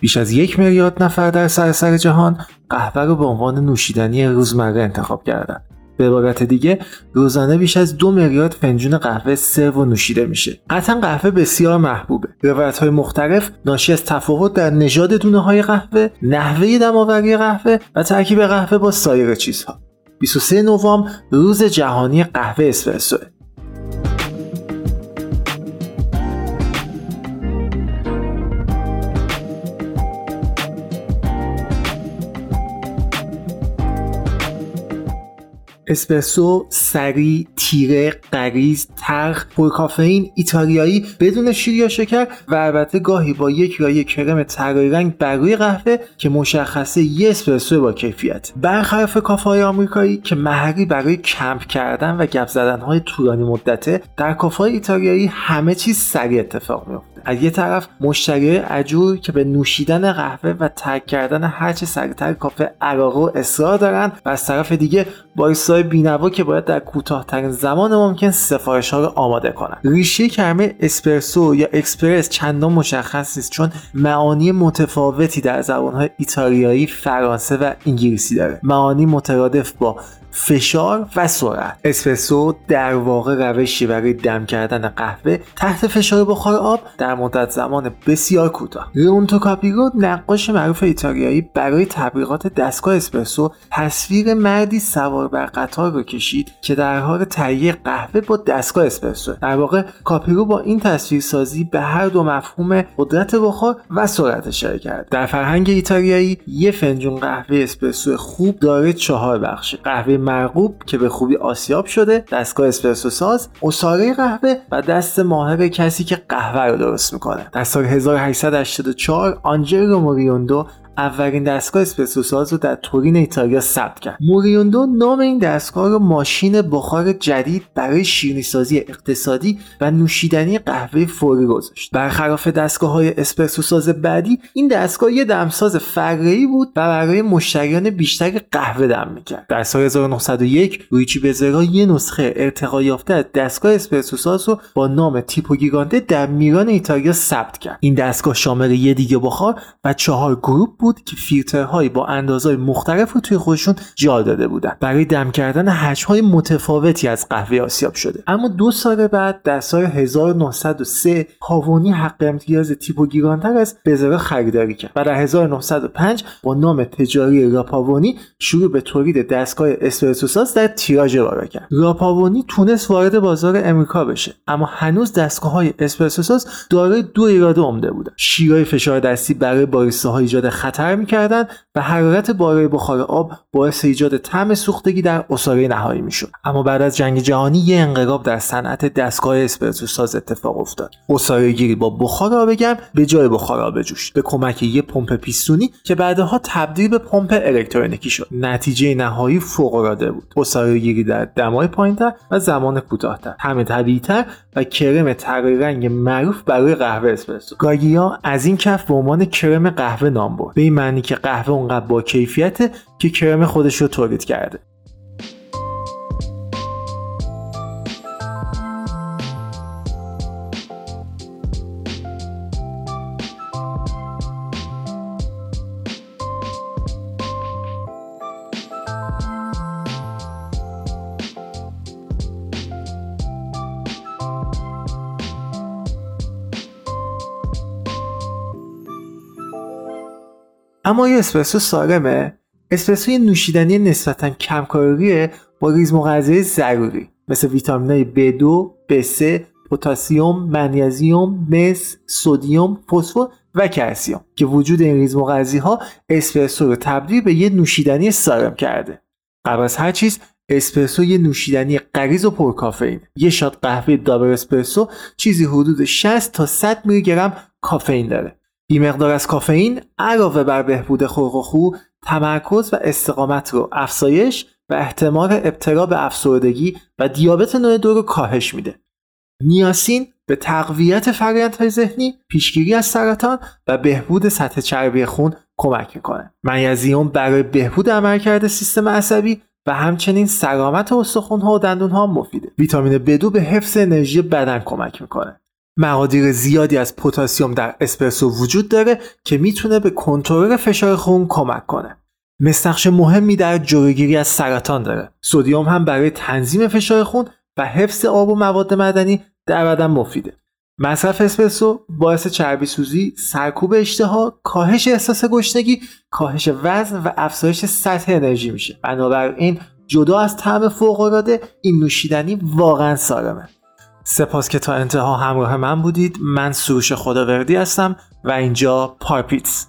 بیش از یک میلیارد نفر در سراسر جهان قهوه رو به عنوان نوشیدنی روزمره انتخاب کردن. به عبارت دیگه روزانه بیش از دو میلیارد فنجون قهوه سرو و نوشیده میشه. قطعا قهوه بسیار محبوبه. روایت های مختلف ناشی از تفاوت در نژاد دونه های قهوه نحوه دماوری قهوه و ترکیب قهوه با سایر چیزها. 23 نوامبر روز جهانی قهوه اسپرسو. اسپرسو سری تیره قریز ترخ پرکافئین ایتالیایی بدون شیر یا شکر و البته گاهی با یک رای کرم طلایی رنگ بر روی قهوه که مشخصه یه اسپرسو با کیفیت. برخلاف کافه های آمریکایی که محلی برای کمپ کردن و گپ زدن های طولانی مدته در کافه ایتالیایی همه چیز سریع اتفاق میفته از یه طرف مشتری عجور که به نوشیدن قهوه و ترک کردن هرچه سریعتر کافه عراق و اصرار دارن و از طرف دیگه باریستای بینوا که باید در کوتاهترین زمان ممکن سفارش ها رو آماده کنن ریشه کلمه اسپرسو یا اکسپرس چندان مشخص نیست چون معانی متفاوتی در زبانهای ایتالیایی فرانسه و انگلیسی داره. معانی مترادف با فشار و سرعت. اسپرسو در واقع روشی برای دم کردن قهوه تحت فشار بخار آب در مدت زمان بسیار کوتاه. لئونتو کاپیلو نقاش معروف ایتالیایی برای تبلیغات دستگاه اسپرسو تصویر مردی سوار بر قطار رو کشید که در حال تهیه قهوه با دستگاه اسپرسو. در واقع کاپیلو با این تصویر سازی به هر دو مفهوم قدرت بخار و سرعت اشاره کرد. در فرهنگ ایتالیایی یه فنجون قهوه اسپرسو خوب داره چهار بخش قهوه مرغوب که به خوبی آسیاب شده دستگاه اسپرسو ساز اساره قهوه و دست ماهر کسی که قهوه رو درست می‌کنه. در سال 1884 آنجلو موریوندو اولین دستگاه اسپرسو ساز رو در تورین ایتالیا ثبت کرد. موریوندو نام این دستگاه رو ماشین بخار جدید برای شیرینیسازی اقتصادی و نوشیدنی قهوه فوری گذاشت. برخلاف دستگاه های اسپرسو ساز بعدی این دستگاه یه دمساز فرعی بود و برای مشتریان بیشتر قهوه دم می‌کرد. در سال 1901 رویچی بزرا یه نسخه ارتقا یافته از دستگاه اسپرسو ساز رو با نام تیپو گیگانته در میران ایتالیا ثبت کرد. این دستگاه شامل یه دیگه بخار و چهار گروپ بود که فیلترهایی با اندازهای مختلف رو توی خودشون جا داده بودن. برای دم کردن حجمهای متفاوتی از قهوه آسیاب شده. اما دو سال بعد در سال 1903 پاونی حق امتیاز تیپو گیرانتر از بزرا خریداری کرد و در 1905 با نام تجاری راپاونی شروع به تولید دستگاه اسپرسو ساز در تیراژ وارد کرد. راپاونی تونست وارد بازار امریکا بشه اما هنوز دستگاه های دارای دو ایراد عمده بودن. شیرای فشار دستی برای باریستاها ایجاد خطر می‌کردند و حرارت بالای بخار آب باعث ایجاد طعم سوختگی در اساره نهایی می‌شد. اما بعد از جنگ جهانی یه انقلاب در صنعت دستگاه اسپرسو ساز اتفاق افتاد. اساره گیری با بخار آب گرم به جای بخار آب جوش به کمک یه پمپ پیستونی که بعدها تبدیل به پمپ الکترونیکی شد. نتیجه نهایی فوق العاده بود. اساره گیری در دمای پایینتر و زمان کوتاهتر. همه طبیعیتر و کرم طلایی رنگ معروف برای قهوه اسپرسو گاگیا از این کف به عنوان کرم قهوه نام برد. به این معنی که قهوه اونقدر با کیفیته که کرم خودش رو تولید کرده. اما یه اسپرسو سالمه اسپرسو یه نوشیدنی نسبتا کم کالریه با ریزمغذی ضروری مثل ویتامینای B2, B3, پتاسیم، منیزیم، مس، سودیوم، فسفر و کلسیم که وجود این ریزمغذی ها اسپرسو رو تبدیل به یه نوشیدنی سالم کرده. قبل از هر چیز اسپرسو یه نوشیدنی غلیظ و پرکافئین. یه shot قهوه double اسپرسو چیزی حدود 60 تا 100 میلی گرم کافئین داره. مقدار از کافئین علاوه بر بهبود خلق و خو تمرکز و استقامت رو افزایش و احتمال ابتلا به افسردگی و دیابت نوع دو رو کاهش میده. نیاسین به تقویت فرآیندهای ذهنی پیشگیری از سرطان و بهبود سطح چربی خون کمک می‌کنه. منیزیم برای بهبود عملکرد سیستم عصبی و همچنین سلامت استخوانها و دندونها مفیده. ویتامین B2 به حفظ انرژی بدن کمک می‌کنه. مقادیر زیادی از پتاسیم در اسپرسو وجود داره که می‌تونه به کنترل فشار خون کمک کنه. مستخش مهمی در جلوگیری از سرطان داره. سودیوم هم برای تنظیم فشار خون و حفظ آب و مواد معدنی در بدن مفیده. مصرف اسپرسو باعث چربی سوزی، سرکوب اشتها، کاهش احساس گشنگی، کاهش وزن و افزایش سطح انرژی میشه. بنابراین جدا از طعم فوق‌العاده این نوشیدنی واقعا سالمه. سپاس که تا انتها همراه من بودید. من سروش خداوردی هستم و اینجا پارپیتس